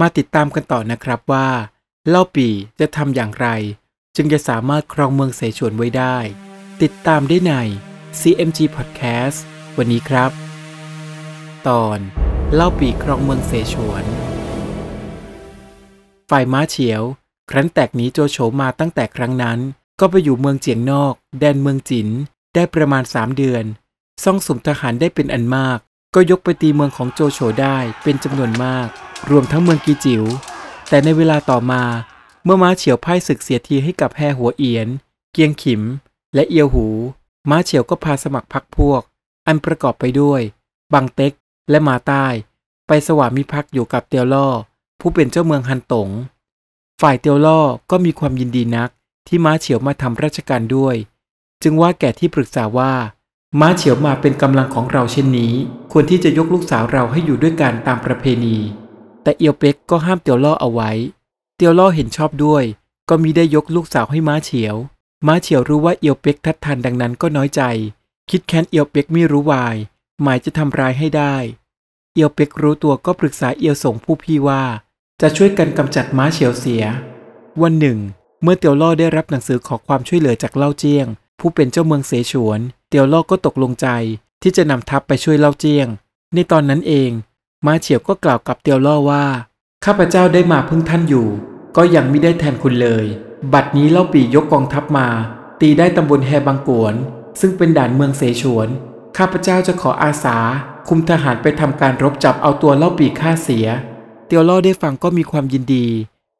มาติดตามกันต่อนะครับว่า เล่าปีจะทำอย่างไร จึงจะสามารถครองเมืองเสฉวนไว้ได้ ติดตามได้ใน CMG Podcast วันนี้ครับ ตอนเล่าปีครองเมืองเสฉวน ฝ่ายม้าเฉียว ครั้นแตกหนีโจโฉมาตั้งแต่ครั้งนั้น ก็ไปอยู่เมืองเจียงนอก แดนเมืองจิน ได้ประมาณสามเดือน ซ่องสุมทหารได้เป็นอันมาก ก็ยกไปตีเมืองของโจโฉได้เป็นจำนวนมาก รวมทั้งเมืองกีจิว๋ว แต่ในเวลาต่อมา เมื่อม้าเฉียวพ่ายศึกเสียทีให้กับแหหัวเอียน เกียงขิม และเอียวหู ม้าเฉียวก็พาสมัครพักพวก อันประกอบไปด้วย บังเต็ก และมาใต้ ไปสวามิภักดิ์อยู่กับเตียวล่อ ผู้เป็นเจ้าเมืองฮันตง ฝ่ายเตียวล่อก็มีความยินดีนักที่ม้าเฉียวมาทำราชการด้วย จึงว่าแก่ที่ปรึกษาว่า ม้าเฉียวมาเป็นกำลังของเราเช่นนี้ ควรที่จะยกลูกสาวเราให้อยู่ด้วยกันตามประเพณี แต่เอียวเป็กก็ห้ามเตียวล่อเอาไว้ เตียวล่อเห็นชอบด้วย ก็มิได้ยกลูกสาวให้ม้าเฉียว ม้าเฉียวรู้ว่าเอียวเป็กทัดทันดังนั้นก็น้อยใจ คิดแค้นเอียวเป็กไม่รู้วาย หมายจะทำร้ายให้ได้ เอียวเป็กรู้ตัวก็ปรึกษาเอียวส่งผู้พี่ว่า จะช่วยกันกำจัดม้าเฉียวเสีย วันหนึ่ง เมื่อเตียวล่อได้รับหนังสือขอความช่วยเหลือจากเล่าเจียง ผู้เป็นเจ้าเมืองเสฉวน ตียวโล่อก็ตกลงใจ ที่จะนำทัพไปช่วยเล่าเจียง ในตอนนั้นเอง มาเฉียวก็กล่าวกับเตียวโลว่า ข้าพเจ้าได้มาพึ่งท่านอยู่ ก็ยังไม่ได้แทนคุณเลย บัดนี้เล่าปียกกองทัพมา ตีได้ตำบลแฮบังกวน ซึ่งเป็นด่านเมืองเสฉวน ข้าพเจ้าจะขออาสา คุมทหารไปทำการรบจับเอาตัวเล่าปีฆ่าเสีย เตียวล่อได้ฟังก็มีความยินดี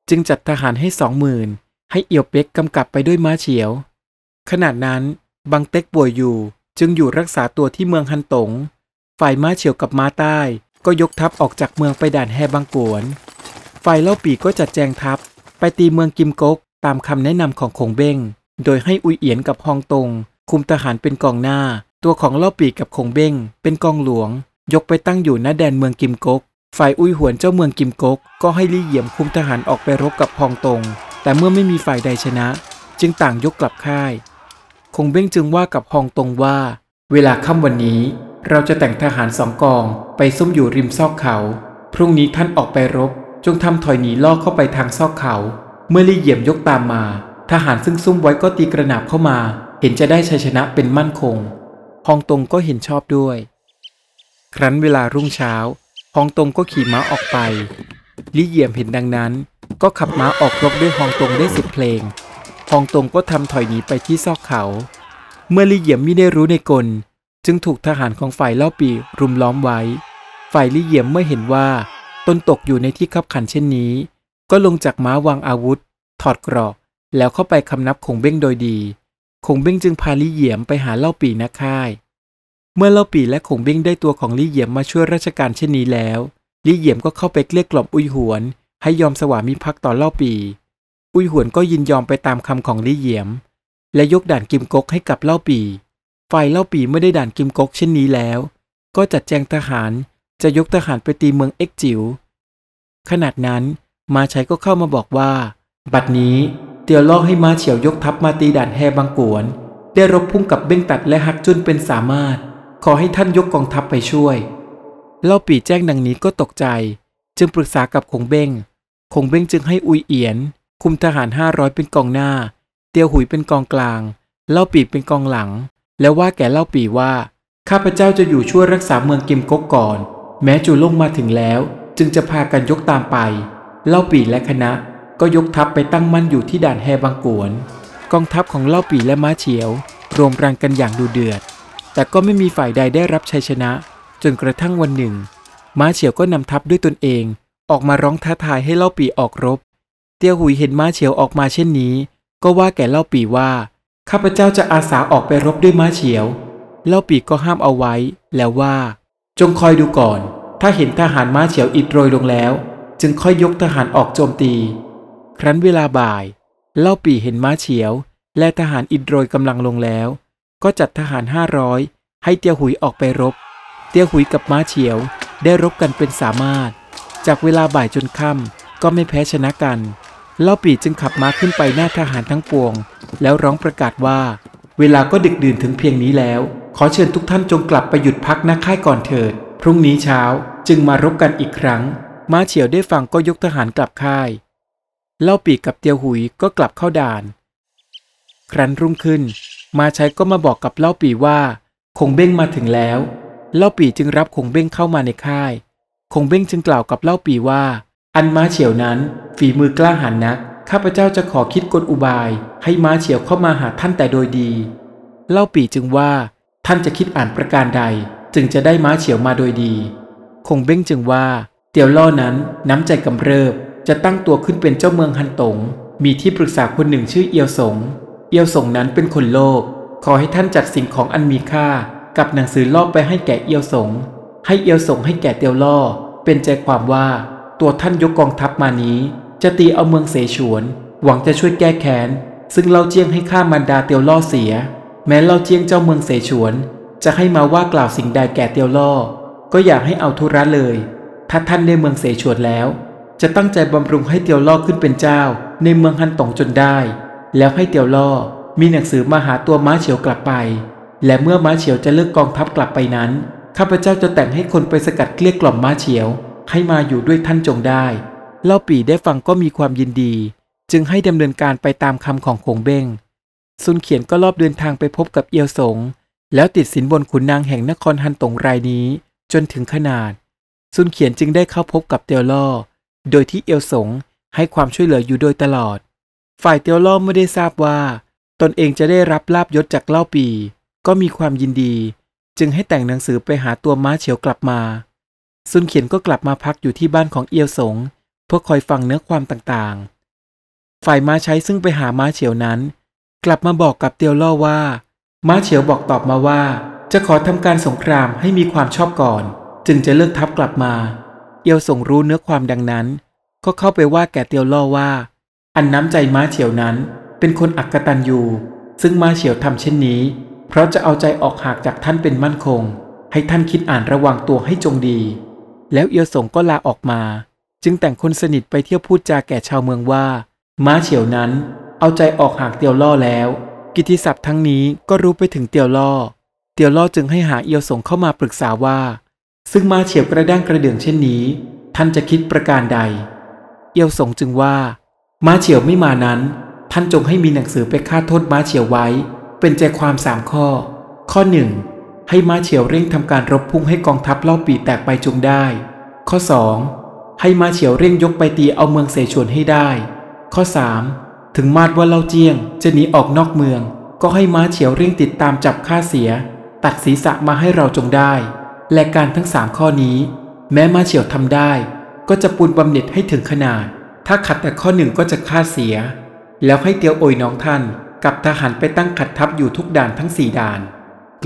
จึงจัดทหารให้สองหมื่นให้เอียวเป็กกำกับไปด้วยม้าเฉียว ขณะนั้น บังเต็กป่วยอยู่ จึงอยู่รักษาตัวที่เมืองฮันตง ฝ่ายม้าเฉียวกับม้าใต้ ก็ยกทัพออกจากเมืองไปด่านแฮบังกวน ฝ่ายเล่าปีก็จัดแจงทัพ ไปตีเมืองกิมกกตามคำแนะนำของคงเบ้ง โดยให้อุยเอียนกับฮองตง คุมทหารเป็นกองหน้า ตัวของเล่าปีกับคงเบ้ง เป็นกองหลวง ยกไปตั้งอยู่ณแดนเมืองกิมกก ฝ่ายอุยหวนเจ้าเมืองกิมกก ก็ให้ลี่เหยี่ยมคุมทหารออกไปรบกับฮองตง แต่เมื่อไม่มีฝ่ายใดชนะ จึงต่างยกกลับค่าย คงเบ้งจึงว่ากับฮองตงว่า เวลาค่ำวันนี้ เราจะแต่งทหารสองกองไปซุ่มอยู่ริมซอกเขา พรุ่งนี้ท่านออกไปรบ จงทำถอยหนีล่อเข้าไปทางซอกเขา เมื่อลี่เหยียมยกตามมา ทหารซึ่งซุ่มไว้ก็ตีกระหนาบเข้ามา เห็นจะได้ชัยชนะเป็นมั่นคงฮองตงก็เห็นชอบด้วย ครั้นเวลารุ่งเช้าฮองตงก็ขี่ม้าออกไปลี่เหยียมเห็นดังนั้น ก็ขับม้าออกรบด้วยฮองตงได้สิบเพลง ฮองตงก็ทำถอยหนีไปที่ซอกเขา เมื่อลี่เหยียมไม่ได้รู้ในกล จึงถูกทหารของฝ่ายเล่าปีรุมล้อมไว้ ฝ่ายลี่เหยียมเมื่อเห็นว่าตนตกอยู่ในที่คับขันเช่นนี้ ก็ลงจากม้าวางอาวุธ ถอดกรอกแล้วเข้าไปคำนับคงเบ้งโดยดีคงเบ้งจึงพาลี่เหยียมไปหาเล่าปีนักค่าย เมื่อเล่าปีและคงเบ้งได้ตัวของลี่เหยียมมาช่วยราชการเช่นนี้แล้วลี่เหยียมก็เข้าไปเกลี้ยกล่อมอุยหวน ให้ยอมสวามิภักดิ์ต่อเล่าปี อุยหวนก็ยินยอมไปตามคำของลี่เหยียม และยกด่านกิมกกให้กับเล่าปีฝ่ายเล่าปีเมื่อได้ด่านกิมกกเช่นนี้แล้ว ก็จัดแจงทหารจะยกทหารไปตีเมืองเอ็กจิว๋วขนาดนั้นมาชัยก็เข้ามาบอกว่า บัดนี้เตียวล่อให้มาเฉียวยกทัพมาตีด่านแฮบางกวน ได้รบพุ่งกับเบ้งตัดและฮักจุนเป็นสามารถ ขอให้ท่านยกกองทัพไปช่วย เล่าปีแจ้งดังนี้ก็ตกใจ จึงปรึกษากับคงเบ้งคงเบ้งจึงให้อุยเอียน คุมทหารห้าร้อยเป็นกองหน้า เตียวหุยเป็นกองกลาง เล่าปีเป็นกองหลัง แล้วว่าแก่เล่าปีว่า ข้าพเจ้าจะอยู่ช่วยรักษาเมืองกิมกกก่อน แม้จูลงมาถึงแล้ว จึงจะพากันยกตามไป เล่าปีและคณะก็ยกทัพไปตั้งมั่นอยู่ที่ด่านแฮบางกวน กองทัพของเล่าปีและม้าเฉียว รวมรังกันอย่างดูเดือด แต่ก็ไม่มีฝ่ายใดได้รับชัยชนะ จนกระทั่งวันหนึ่ง ม้าเฉียวก็นำทัพด้วยตนเอง ออกมาร้องท้าทายให้เล่าปีออกรบ เตียวหุยเห็นม้าเฉียวออกมาเช่นนี้ ก็ว่าแก่เล่าปีว่า ข้าพเจ้าจะอาสาออกไปรบด้วยม้าเฉียว เล่าปีก็ห้ามเอาไว้ แล้วว่า จงคอยดูก่อน ถ้าเห็นทหารม้าเฉียวอิดโรยลงแล้ว จึงค่อยยกทหารออกโจมตี ครั้นเวลาบ่าย เล่าปีเห็นม้าเฉียว และทหารอิดโรยกำลังลงแล้ว ก็จัดทหารห้าร้อยให้เตียวหุยออกไปรบ เตียวหุยกับม้าเฉียวได้รบกันเป็นสามารถ จากเวลาบ่ายจนค่ำก็ไม่แพ้ชนะกัน เล่าปีจึงขับม้าขึ้นไปหน้าทหารทั้งปวง แล้วร้องประกาศว่า เวลาก็ดึกดื่นถึงเพียงนี้แล้ว ขอเชิญทุกท่านจงกลับไปหยุดพักณค่ายก่อนเถิด พรุ่งนี้เช้าจึงมารบกันอีกครั้ง ม้าเฉียวได้ฟังก็ยกทหารกลับค่าย เล่าปีกับเตียวหุยก็กลับเข้าด่าน ครั้นรุ่งขึ้น มาใชัยก็มาบอกกับเล่าปีว่าคงเบ้งมาถึงแล้ว เล่าปีจึงรับคงเบ้งเข้ามาในค่าย คงเบ้งจึงกล่าวกับเล่าปีว่า อันม้าเฉียวนั้นฝีมือกล้าหาญนัก ข้าพเจ้าจะขอคิดกลอุบาย ให้ม้าเฉียวเข้ามาหาท่านแต่โดยดี เล่าปีจึงว่า ท่านจะคิดอ่านประการใด จึงจะได้ม้าเฉียวมาโดยดี คงเบ้งจึงว่า เตียวล่อนั้นน้ำใจกำเริบ จะตั้งตัวขึ้นเป็นเจ้าเมืองฮันตง มีที่ปรึกษาคนหนึ่งชื่อเอียวสง เอียวสงนั้นเป็นคนโลภ ขอให้ท่านจัดสิ่งของอันมีค่า กับหนังสือล่อไปให้แก่เอียวสง ให้เอียวสงให้แก่เตียวล่อ เป็นใจความว่า ตัวท่านยกกองทัพมานี้ จะตีเอาเมืองเสฉวน หวังจะช่วยแก้แค้น ซึ่งเล่าเจียงให้ฆ่ามันดาเตียวล่อเสีย แม้เล่าเจียงเจ้าเมืองเสฉวน จะให้มาว่ากล่าวสิ่งใดแก่เตียวล่อ ก็อยากให้เอาธุระเลย ถ้าท่านได้เมืองเสฉวนแล้ว จะตั้งใจบำรุงให้เตียวล่อขึ้นเป็นเจ้า ในเมืองฮันตงจนได้ แล้วให้เตียวล่อมีหนังสือมาหาตัวม้าเฉียวกลับไป และเมื่อม้าเฉียวจะเลิกกองทัพกลับไปนั้นข้าพเจ้าจะแต่งให้คนไปสกัดเกลี้ยกล่อมม้าเฉียว ให้มาอยู่ด้วยท่านจงได้ เล่าปี่ได้ฟังก็มีความยินดี จึงให้ดำเนินการไปตามคำของคงเบ้งซุนเขียนก็รอบเดินทางไปพบกับเอียวสง แล้วติดสินบนขุนนางแห่งนครฮันตงรายนี้ จนถึงขนาด ซุนเขียนจึงได้เข้าพบกับเตียวล่อ โดยที่เอียวสงให้ความช่วยเหลืออยู่โดยตลอด ฝ่ายเตียวล่อไม่ได้ทราบว่า ตนเองจะได้รับลาบยศจากเล่าปี ก็มีความยินดี จึงให้แต่งหนังสือไปหาตัวม้าเฉียวกลับมา ซุนเขียนก็กลับมาพักอยู่ที่บ้านของเอียวสง เพื่อคอยฟังเนื้อความต่างๆ ฝ่ายม้าใช้ซึ่งไปหาม้าเฉียวนั้น กลับมาบอกกับเตียวล่อว่า ม้าเฉียวบอกตอบมาว่า จะขอทำการสงครามให้มีความชอบก่อน จึงจะเลิกทัพกลับมา เอียวสงรู้เนื้อความดังนั้น ก็เข้าไปว่าแก่เตียวล่อว่า อันน้ำใจม้าเฉียวนั้น เป็นคนอักตันยูซึ่งม้าเฉียวทำเช่นนี้ เพราะจะเอาใจออกหากจากท่านเป็นมั่นคง ให้ท่านคิดอ่านระวังตัวให้จงดี แล้วเอียวสงก็ลาออกมา จึงแต่งคนสนิทไปเที่ยวพูดจาแก่ชาวเมืองว่า ม้าเฉียวนั้น เอาใจออกหากเตียวล่อแล้ว กิติศัพท์ทั้งนี้ก็รู้ไปถึงเตียวล่อ เตียวล่อจึงให้หาเอียวสงเข้ามาปรึกษาว่า ซึ่งม้าเฉียวกระด้างกระเดื่องเช่นนี้ ท่านจะคิดประการใด เอียวสงจึงว่า ม้าเฉียวไม่มานั้น ท่านจงให้มีหนังสือไปฆ่าโทษม้าเฉียวไว้ เป็นใจความสามข้อ ข้อหนึ่ง ให้ม้าเฉียวเร่งทำการรบพุ่งให้กองทัพเล่าปีแตกไปจงได้ ข้อ 2. ให้ม้าเฉียวเร่งยกไปตีเอาเมืองเสฉวนให้ได้ ข้อ 3. ถึงมาดว่าเล่าเจียง จะหนีออกนอกเมือง ก็ให้ม้าเฉียวเร่งติดตามจับฆ่าเสีย ตัดศีรษะมาให้เราจงได้ และการทั้งสามข้อนี้ แม้ม้าเฉียวทำได้ ก็จะปูนบำเหน็จให้ถึงขนาด ถ้าขัดแต่ข้อหนึ่งก็จะฆ่าเสีย แล้วให้เตียวโอยน้องท่าน กับทหารไปตั้งขัดทัพอยู่ทุกด่านทั้งสี่ด่าน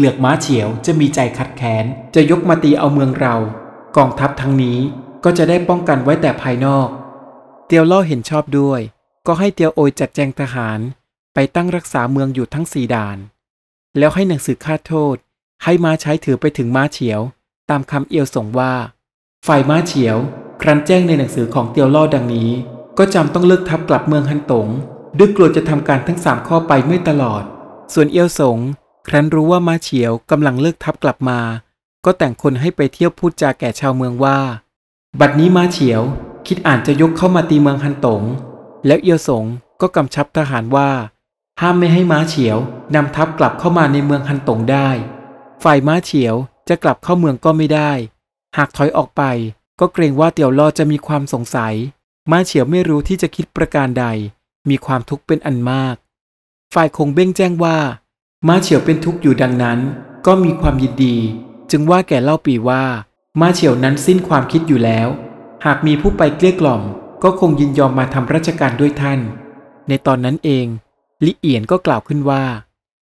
ลือกม้าเฉียวจะมีใจขัดแค้นจะยกมาตีเอาเมืองเรา กองทัพทั้งนี้ก็จะได้ป้องกันไว้แต่ภายนอก เตียวล่อเห็นชอบด้วย ก็ให้เตียวโอยจัดแจงทหาร ไปตั้งรักษาเมืองอยู่ทั้งสี่ด่าน แล้วให้หนังสือฆ่าโทษ ให้ม้าใช้ถือไปถึงม้าเฉียว ตามคำเอียวส่งว่า ฝ่ายม้าเฉียว ครั้นแจ้งในหนังสือของเตียวล่อดังนี้ ก็จำต้องเลิกทัพกลับเมืองฮันตงด้วยกลัวจะทำการทั้งสามข้อไปไม่ตลอด ส่วนเอียวสง ครั้นรู้ว่าม้าเฉียวกำลังเลิกทัพกลับมา ก็แต่งคนให้ไปเที่ยวพูดจาแก่ชาวเมืองว่า บัดนี้ม้าเฉียว คิดอ่านจะยกเข้ามาตีเมืองฮันตง แล้วเอียวสงก็กำชับทหารว่า ห้ามไม่ให้ม้าเฉียวนำทัพกลับเข้ามาในเมืองฮันตงได้ ฝ่ายม้าเฉียวจะกลับเข้าเมืองก็ไม่ได้ หากถอยออกไป ก็เกรงว่าเตียวล่อจะมีความสงสัย ม้าเฉียวไม่รู้ที่จะคิดประการใด มีความทุกข์เป็นอันมาก ฝ่ายคงเบ้งแจ้งว่า ม้าเฉียวเป็นทุกข์อยู่ดังนั้น ก็มีความยินดี จึงว่าแก่เล่าปีว่าม้าเฉียวนั้นสิ้นความคิดอยู่แล้ว หากมีผู้ไปเกลี้ยกล่อม ก็คงยินยอมมาทำราชการด้วยท่าน ในตอนนั้นเอง ลิเอียนก็กล่าวขึ้นว่า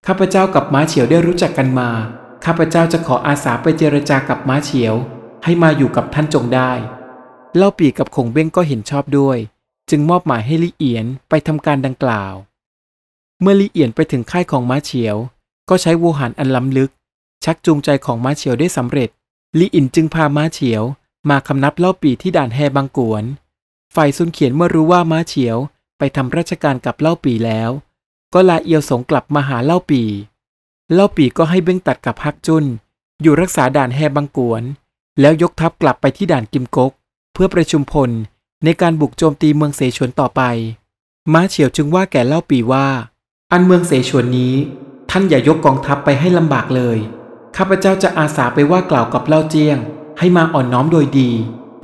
ข้าพเจ้ากับม้าเฉียวได้รู้จักกันมาข้าพเจ้าจะขออาสาไปเจรจากับม้าเฉียว ให้มาอยู่กับท่านจงได้ เล่าปีกับคงเบ้งก็เห็นชอบด้วย จึงมอบหมายให้ลี่เอียนไปทำการดังกล่าว เมื่อลีเอียนไปถึงค่ายของม้าเฉียว ก็ใช้โวหารอันล้ำลึก ชักจูงใจของม้าเฉียวได้สำเร็จลีอินจึงพาม้าเฉียว มาคำนับเล่าปีที่ด่านแฮบางกวน ฝ่ายซุนเขียนเมื่อรู้ว่าม้าเฉียว ไปทำราชการกับเล่าปีแล้ว ก็ลาเอียวสงกลับมาหาเล่าปี เล่าปีก็ให้เบ้งตัดกับฮักจุน อยู่รักษาด่านแฮบางกวน แล้วยกทัพกลับไปที่ด่านกิมกก เพื่อประชุมพลในการบุกโจมตีเมืองเสฉวนต่อไป ม้าเฉียวจึงว่าแก่เล่าปีว่า อันเมืองเสฉวนนี้ ท่านอย่ายกกองทัพไปให้ลำบากเลย ข้าพเจ้าจะอาสาไปว่ากล่าวกับเล่าเจียง ให้มาอ่อนน้อมโดยดี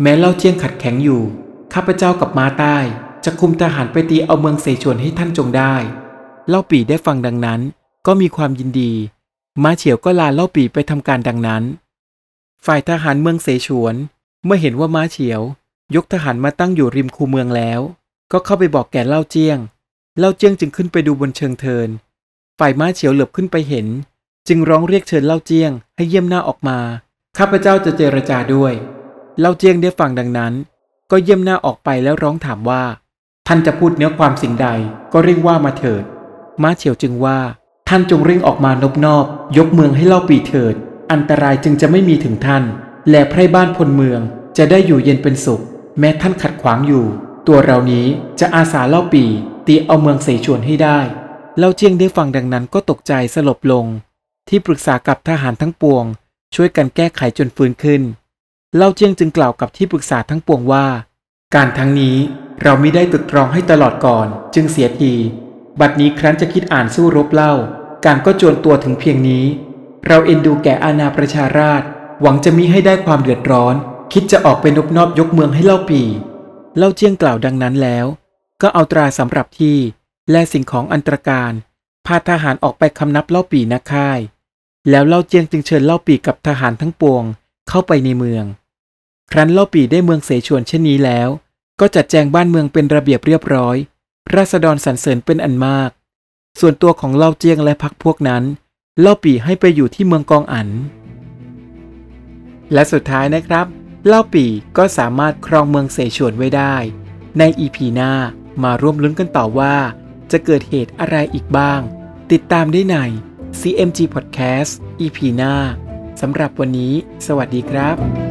แม้เล่าเจียงขัดแข็งอยู่ ข้าพเจ้ากับมาใต้ จะคุมทหารไปตีเอาเมืองเสฉวนให้ท่านจงได้ เล่าปีได้ฟังดังนั้น ก็มีความยินดีม้าเฉียวก็ลาเล่าปีไปทำการดังนั้น ฝ่ายทหารเมืองเสฉวน เมื่อเห็นว่าม้าเฉียว ยกทหารมาตั้งอยู่ริมคูเมืองแล้ว ก็เข้าไปบอกแก่เล่าเจียง เล่าเจียงจึงขึ้นไปดูบนเชิงเทิน ฝ่ายม้าเฉียวเหลือบขึ้นไปเห็น จึงร้องเรียกเชิญเล่าเจียงให้เยี่ยมหน้าออกมา ข้าพเจ้าจะเจรจาด้วย เล่าเจียงได้ฟังดังนั้น ก็เยี่ยมหน้าออกไปแล้วร้องถามว่า ท่านจะพูดเนื้อความสิ่งใดก็เร่งว่ามาเถิด ม้าเฉียวจึงว่า ท่านจงเร่งออกมานบนอบ ยกเมืองให้เล่าปีเถิด อันตรายจึงจะไม่มีถึงท่าน และไพร่บ้านพลเมืองจะได้อยู่เย็นเป็นสุข แม้ท่านขัดขวางอยู่ ตัวเรานี้จะอาสาเล่าปี ตีเอาเมืองเสฉวนให้ได้เล่าเจียงได้ฟังดังนั้นก็ตกใจสลบลง ที่ปรึกษากับทหารทั้งปวง ช่วยกันแก้ไขจนฟื้นขึ้นเล่าเจียงจึงกล่าวกับที่ปรึกษาทั้งปวงว่า การทั้งนี้เราไม่ได้ตรึกตรองให้ตลอดก่อน จึงเสียที บัดนี้ครั้นจะคิดอ่านสู้รบเล่า การก็จวนตัวถึงเพียงนี้ เราเอ็นดูแก่อาณาประชาราชหวังจะมิให้ได้ความเดือดร้อน คิดจะออกไปนบนอบยกเมืองให้เล่าปี เล่าเจียงกล่าวดังนั้นแล้ว ก็เอาตราสำหรับที่ และสิ่งของอันตรการพาทหารออกไปคำนับเล่าปีนาค่าย แล้วเล่าเจียงจึงเชิญเล่าปีกับทหารทั้งปวงเข้าไปในเมือง ครั้นเล่าปีได้เมืองเสฉวนเช่นนี้แล้ว ก็จัดแจงบ้านเมืองเป็นระเบียบเรียบร้อย ราษฎรสรรเสริญเป็นอันมาก ส่วนตัวของเล่าเจียงและพักพวกนั้น เล่าปีให้ไปอยู่ที่เมืองกองอัน และสุดท้ายนะครับ เล่าปีก็สามารถครองเมืองเสฉวนไว้ได้ ในอีพีหน้า มาร่วมลุ้นกันต่อว่า จะเกิดเหตุอะไรอีกบ้าง ติดตามได้ใน CMG Podcast EP หน้าสำหรับวันนี้ สวัสดีครับ